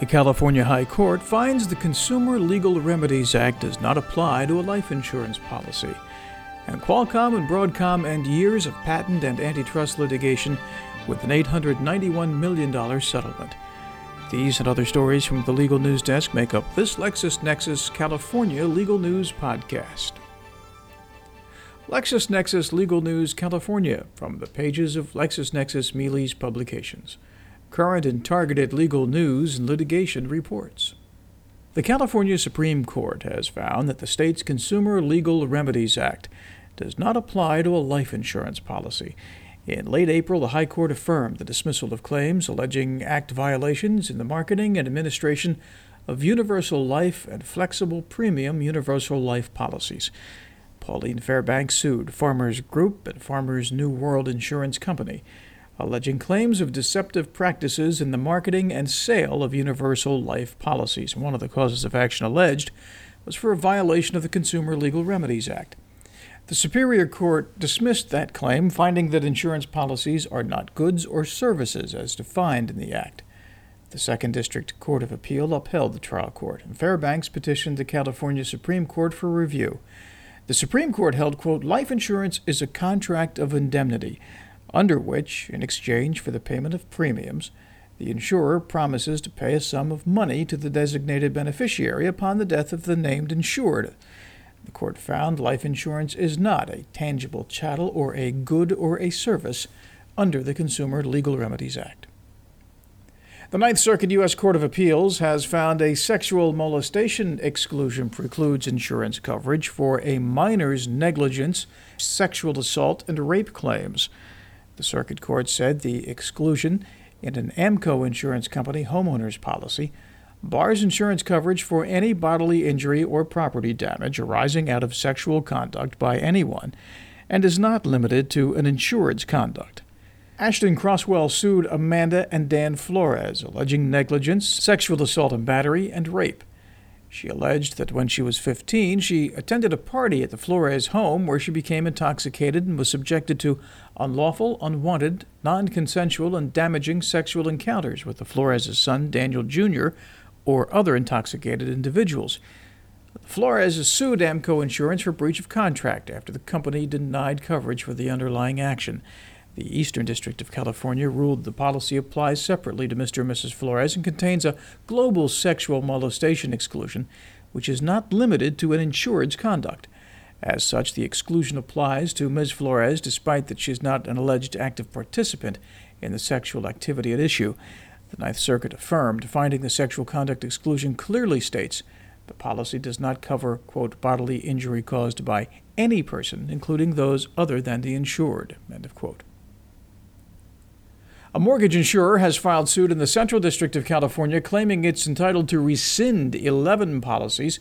The California High Court finds the Consumer Legal Remedies Act does not apply to a life insurance policy. And Qualcomm and Broadcom end years of patent and antitrust litigation with an $891 million settlement. These and other stories from the Legal News Desk make up this LexisNexis California Legal News podcast. LexisNexis Legal News California from the pages of LexisNexis Mealey's publications current and targeted legal news and litigation reports. The California Supreme Court has found that the state's Consumer Legal Remedies Act does not apply to a life insurance policy. In late April, the High Court affirmed the dismissal of claims alleging Act violations in the marketing and administration of universal life and flexible premium universal life policies. Pauline Fairbanks sued Farmers Group and Farmers New World Insurance Company alleging claims of deceptive practices in the marketing and sale of universal life policies. One of the causes of action alleged was for a violation of the Consumer Legal Remedies Act. The Superior Court dismissed that claim, finding that insurance policies are not goods or services as defined in the Act. The Second District Court of Appeal upheld the trial court, and Fairbanks petitioned the California Supreme Court for review. The Supreme Court held, quote, life insurance is a contract of indemnity under which, in exchange for the payment of premiums, the insurer promises to pay a sum of money to the designated beneficiary upon the death of the named insured. The court found life insurance is not a tangible chattel or a good or a service under the Consumer Legal Remedies Act. The Ninth Circuit U.S. Court of Appeals has found a sexual molestation exclusion precludes insurance coverage for a minor's negligence, sexual assault, and rape claims. The Circuit Court said the exclusion in an AMCO insurance company homeowner's policy bars insurance coverage for any bodily injury or property damage arising out of sexual conduct by anyone and is not limited to an insured's conduct. Ashton Crosswell sued Amanda and Dan Flores, alleging negligence, sexual assault and battery, and rape. She alleged that when she was 15, she attended a party at the Flores home where she became intoxicated and was subjected to unlawful, unwanted, non consensual, and damaging sexual encounters with the Flores' son, Daniel Jr., or other intoxicated individuals. Flores sued AMCO Insurance for breach of contract after the company denied coverage for the underlying action. The Eastern District of California ruled the policy applies separately to Mr. and Mrs. Flores and contains a global sexual molestation exclusion, which is not limited to an insured's conduct. As such, the exclusion applies to Ms. Flores despite that she is not an alleged active participant in the sexual activity at issue. The Ninth Circuit affirmed, finding the sexual conduct exclusion clearly states the policy does not cover, quote, bodily injury caused by any person, including those other than the insured, end of quote. A mortgage insurer has filed suit in the Central District of California claiming it's entitled to rescind 11 policies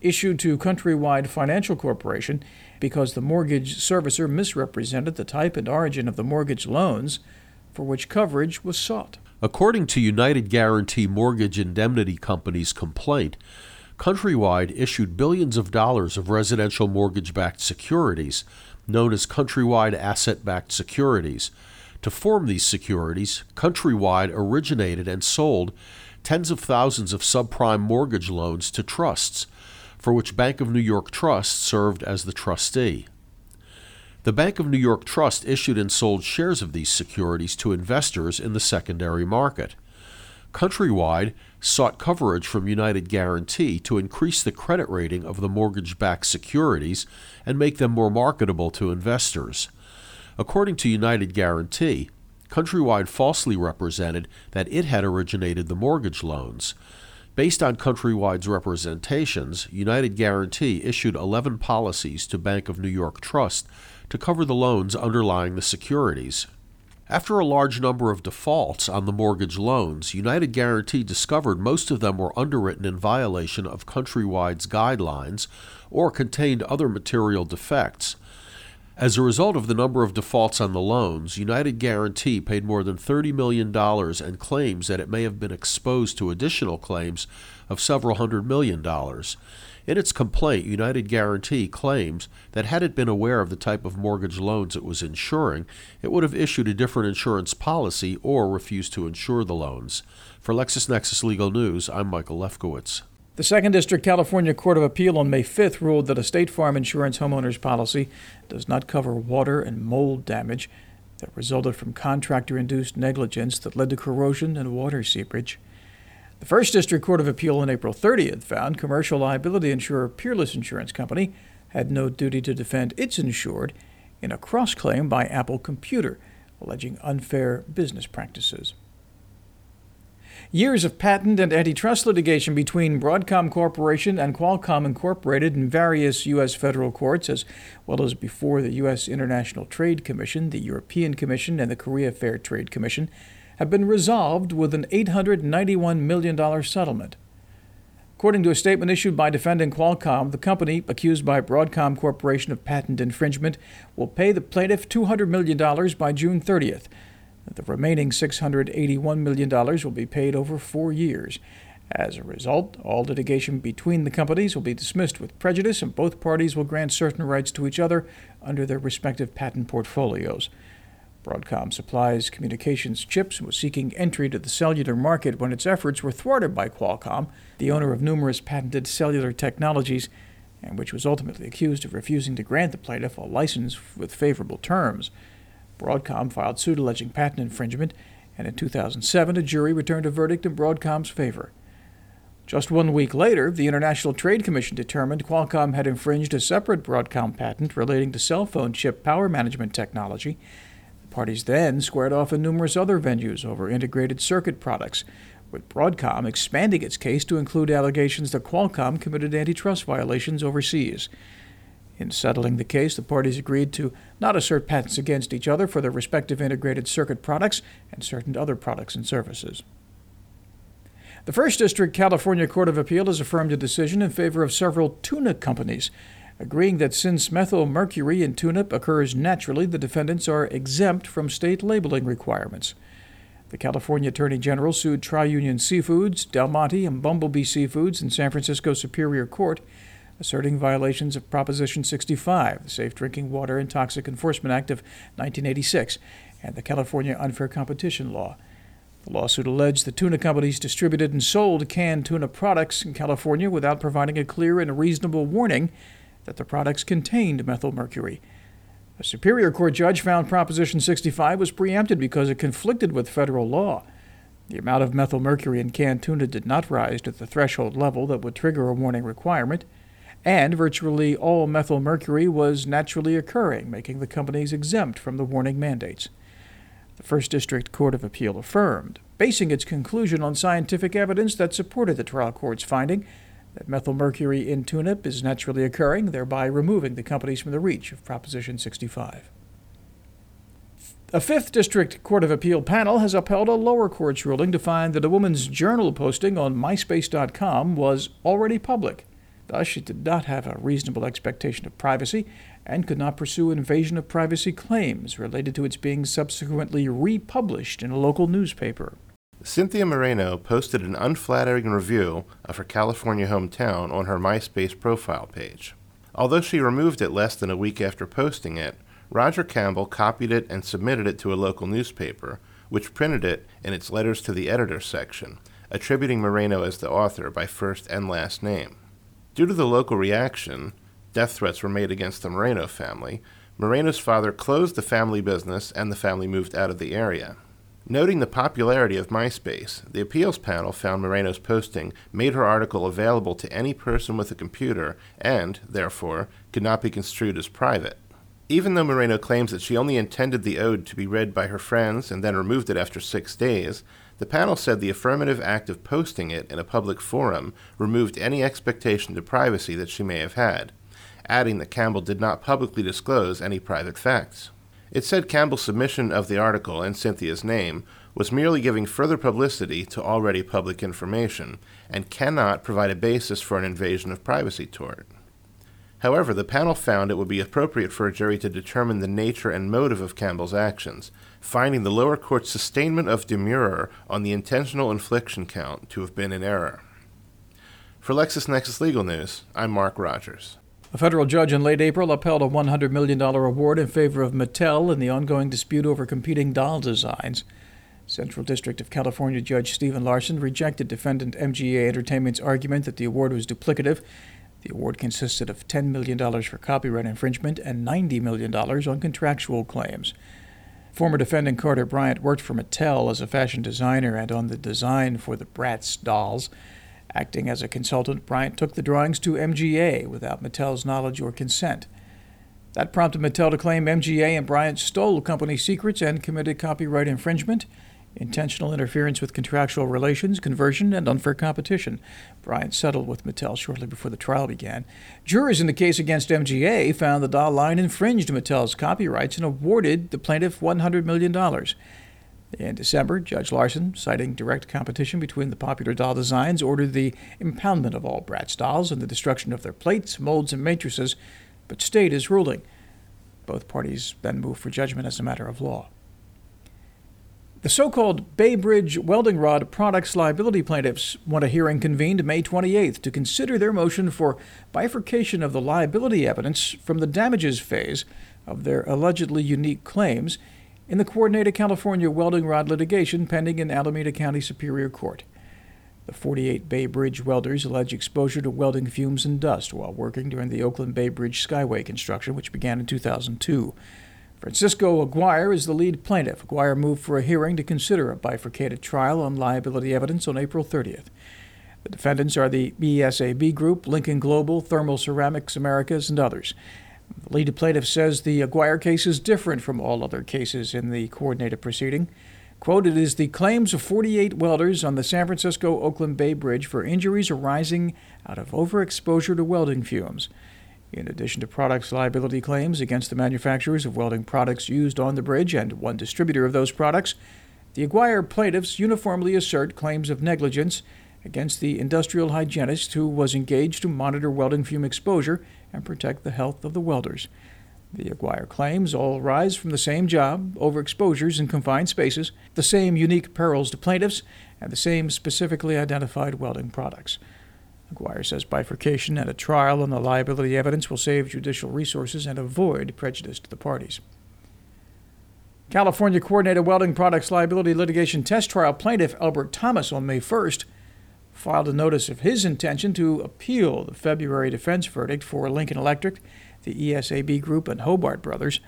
issued to Countrywide Financial Corporation because the mortgage servicer misrepresented the type and origin of the mortgage loans for which coverage was sought. According to United Guaranty Mortgage Indemnity Company's complaint, Countrywide issued billions of dollars of residential mortgage backed securities, known as Countrywide Asset Backed Securities to form these securities, Countrywide originated and sold tens of thousands of subprime mortgage loans to trusts, for which Bank of New York Trust served as the trustee. The Bank of New York Trust issued and sold shares of these securities to investors in the secondary market. Countrywide sought coverage from United Guaranty to increase the credit rating of the mortgage backed securities and make them more marketable to investors. According to United Guaranty, Countrywide falsely represented that it had originated the mortgage loans. Based on Countrywide's representations, United Guaranty issued 11 policies to Bank of New York Trust to cover the loans underlying the securities. After a large number of defaults on the mortgage loans, United Guaranty discovered most of them were underwritten in violation of Countrywide's guidelines or contained other material defects. As a result of the number of defaults on the loans, United Guaranty paid more than $30 million and claims that it may have been exposed to additional claims of several hundred million dollars. In its complaint, United Guaranty claims that had it been aware of the type of mortgage loans it was insuring, it would have issued a different insurance policy or refused to insure the loans. For LexisNexis Legal News, I'm Michael Lefkowitz. The Second District California Court of Appeal on May 5th ruled that a State Farm insurance homeowner's policy does not cover water and mold damage that resulted from contractor induced negligence that led to corrosion and water seepage. The First District Court of Appeal on April 30th found commercial liability insurer Peerless Insurance Company had no duty to defend its insured in a cross claim by Apple Computer alleging unfair business practices. Years of patent and antitrust litigation between Broadcom Corporation and Qualcomm Incorporated in various U.S. federal courts, as well as before the U.S. International Trade Commission, the European Commission, and the Korea Fair Trade Commission, have been resolved with an $891 million settlement. According to a statement issued by defendant Qualcomm, the company, accused by Broadcom Corporation of patent infringement, will pay the plaintiff $200 million by June 30th. The remaining $681 million will be paid over four years. As a result, all litigation between the companies will be dismissed with prejudice, and both parties will grant certain rights to each other under their respective patent portfolios. Broadcom supplies communications chips and was seeking entry to the cellular market when its efforts were thwarted by Qualcomm, the owner of numerous patented cellular technologies, and which was ultimately accused of refusing to grant the plaintiff a license with favorable terms. Broadcom filed suit alleging patent infringement, and in 2007 a jury returned a verdict in Broadcom's favor. Just one week later, the International Trade Commission determined Qualcomm had infringed a separate Broadcom patent relating to cell phone chip power management technology The Parties then squared off in numerous other venues over integrated circuit products, with Broadcom expanding its case to include allegations that Qualcomm committed antitrust violations overseas. In settling the case, the parties agreed to not assert patents against each other for their respective integrated circuit products and certain other products and services. The First District California Court of Appeal has affirmed a decision in favor of several tuna companies agreeing that since methyl mercury in tuna occurs naturally, the defendants are exempt from state labeling requirements. The California Attorney General sued Tri-Union Seafoods, Del Monte, and Bumblebee Seafoods in San Francisco Superior Court, asserting violations of Proposition 65, the Safe Drinking Water and Toxic Enforcement Act of 1986, and the California Unfair Competition Law. The lawsuit alleged the tuna companies distributed and sold canned tuna products in California without providing a clear and reasonable warning that the products contained methylmercury. A Superior Court judge found Proposition 65 was preempted because it conflicted with federal law. The amount of methylmercury in canned tuna did not rise to the threshold level that would trigger a warning requirement, and virtually all methylmercury was naturally occurring, making the companies exempt from the warning mandates. The First District Court of Appeal affirmed, basing its conclusion on scientific evidence that supported the trial court's finding that methylmercury in tuna is naturally occurring, thereby removing the companies from the reach of Proposition 65. A Fifth District Court of Appeal panel has upheld a lower court's ruling to find that a woman's journal posting on MySpace.com was already public. Thus, she did not have a reasonable expectation of privacy and could not pursue invasion of privacy claims related to its being subsequently republished in a local newspaper. Cynthia Moreno posted an unflattering review of her California hometown on her MySpace profile page. Although she removed it less than a week after posting it, Roger Campbell copied it and submitted it to a local newspaper, which printed it in its letters to the editor section, attributing Moreno as the author by first and last name. Due to the local reaction, death threats were made against the Moreno family. Moreno's father closed the family business and the family moved out of the area. Noting the popularity of MySpace, the appeals panel found Moreno's posting made her article available to any person with a computer and, therefore, could not be construed as private. Even though Moreno claims that she only intended the ode to be read by her friends and then removed it after six days, the panel said the affirmative act of posting it in a public forum removed any expectation to privacy that she may have had, adding that Campbell did not publicly disclose any private facts. It said Campbell's submission of the article and Cynthia's name was merely giving further publicity to already public information and cannot provide a basis for an invasion of privacy tort. However, the panel found it would be appropriate for a jury to determine the nature and motive of Campbell's actions, finding the lower court's sustainment of demurrer on the intentional infliction count to have been in error. For LexisNexis Legal News, I'm Mark Rogers. A federal judge in late April upheld a $100 million award in favor of Mattel in the ongoing dispute over competing doll designs. Central District of California Judge Stephen Larson rejected defendant MGA Entertainment's argument that the award was duplicative. The award consisted of $10 million for copyright infringement and $90 million on contractual claims. Former defendant Carter Bryant worked for Mattel as a fashion designer and on the design for the Bratz dolls. Acting as a consultant, Bryant took the drawings to MGA without Mattel's knowledge or consent. That prompted Mattel to claim MGA and Bryant stole company secrets and committed copyright infringement, intentional interference with contractual relations, conversion, and unfair competition. Bryant settled with Mattel shortly before the trial began. Jurors in the case against MGA found the doll line infringed Mattel's copyrights and awarded the plaintiff $100 million. In December, Judge Larson, citing direct competition between the popular doll designs, ordered the impoundment of all Bratz dolls and the destruction of their plates, molds, and matrices, but stayed his ruling. Both parties then moved for judgment as a matter of law. The so called Bay Bridge welding rod products liability plaintiffs want a hearing convened May 28th to consider their motion for bifurcation of the liability evidence from the damages phase of their allegedly unique claims in the coordinated California welding rod litigation pending in Alameda County Superior Court. The 48 Bay Bridge welders allege exposure to welding fumes and dust while working during the Oakland Bay Bridge Skyway construction, which began in 2002. Francisco Aguirre is the lead plaintiff. Aguirre moved for a hearing to consider a bifurcated trial on liability evidence on April 30th. The defendants are the ESAB Group, Lincoln Global, Thermal Ceramics Americas, and others. The lead plaintiff says the Aguirre case is different from all other cases in the coordinated proceeding. Quote, it is the claims of 48 welders on the San Francisco Oakland Bay Bridge for injuries arising out of overexposure to welding fumes. In addition to products liability claims against the manufacturers of welding products used on the bridge and one distributor of those products, the Aguirre plaintiffs uniformly assert claims of negligence against the industrial hygienist who was engaged to monitor welding fume exposure and protect the health of the welders. The Aguirre claims all arise from the same job, overexposures in confined spaces, the same unique perils to plaintiffs, and the same specifically identified welding products. Aguirre says bifurcation and a trial on the liability evidence will save judicial resources and avoid prejudice to the parties. California Coordinated Welding Products Liability Litigation Test Trial plaintiff Albert Thomas on May 1st filed a notice of his intention to appeal the February defense verdict for Lincoln Electric, the ESAB Group, and Hobart Brothers.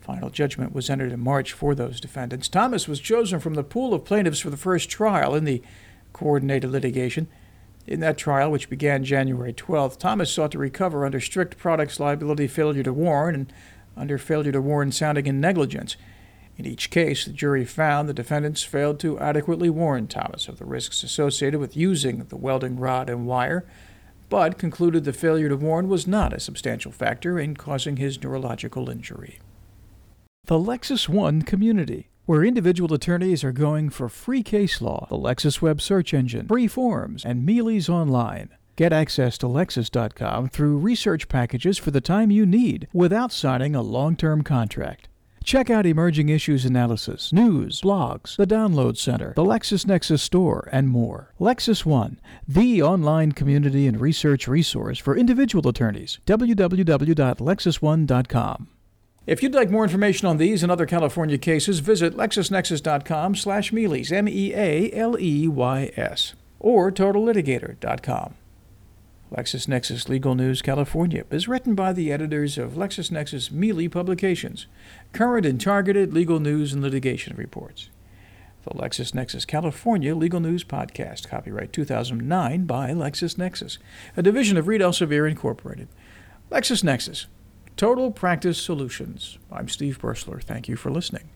Final judgment was entered in March for those defendants. Thomas was chosen from the pool of plaintiffs for the first trial in the coordinated litigation. In that trial, which began January 12th, Thomas sought to recover under strict products liability failure to warn and under failure to warn sounding in negligence. In each case, the jury found the defendants failed to adequately warn Thomas of the risks associated with using the welding rod and wire, but concluded the failure to warn was not a substantial factor in causing his neurological injury. The Lexis One Community, where individual attorneys are going for free case law, the Lexis web search engine, free forums, and Mealey's online. Get access to Lexis.com through research packages for the time you need without signing a long term contract. Check out emerging issues analysis, news, blogs, the Download Center, the LexisNexis Store, and more. Lexis One, the online community and research resource for individual attorneys. www.lexisone.com. If you'd like more information on these and other California cases, visit lexisnexis.com slash Mealeys, M-E-A-L-E-Y-S, or totallitigator.com. LexisNexis Legal News California is written by the editors of LexisNexis Mealey Publications, current and targeted legal news and litigation reports. The LexisNexis California Legal News Podcast, copyright 2009 by LexisNexis, a division of Reed Elsevier Incorporated. LexisNexis, Total Practice Solutions. I'm Steve Bursler. Thank you for listening.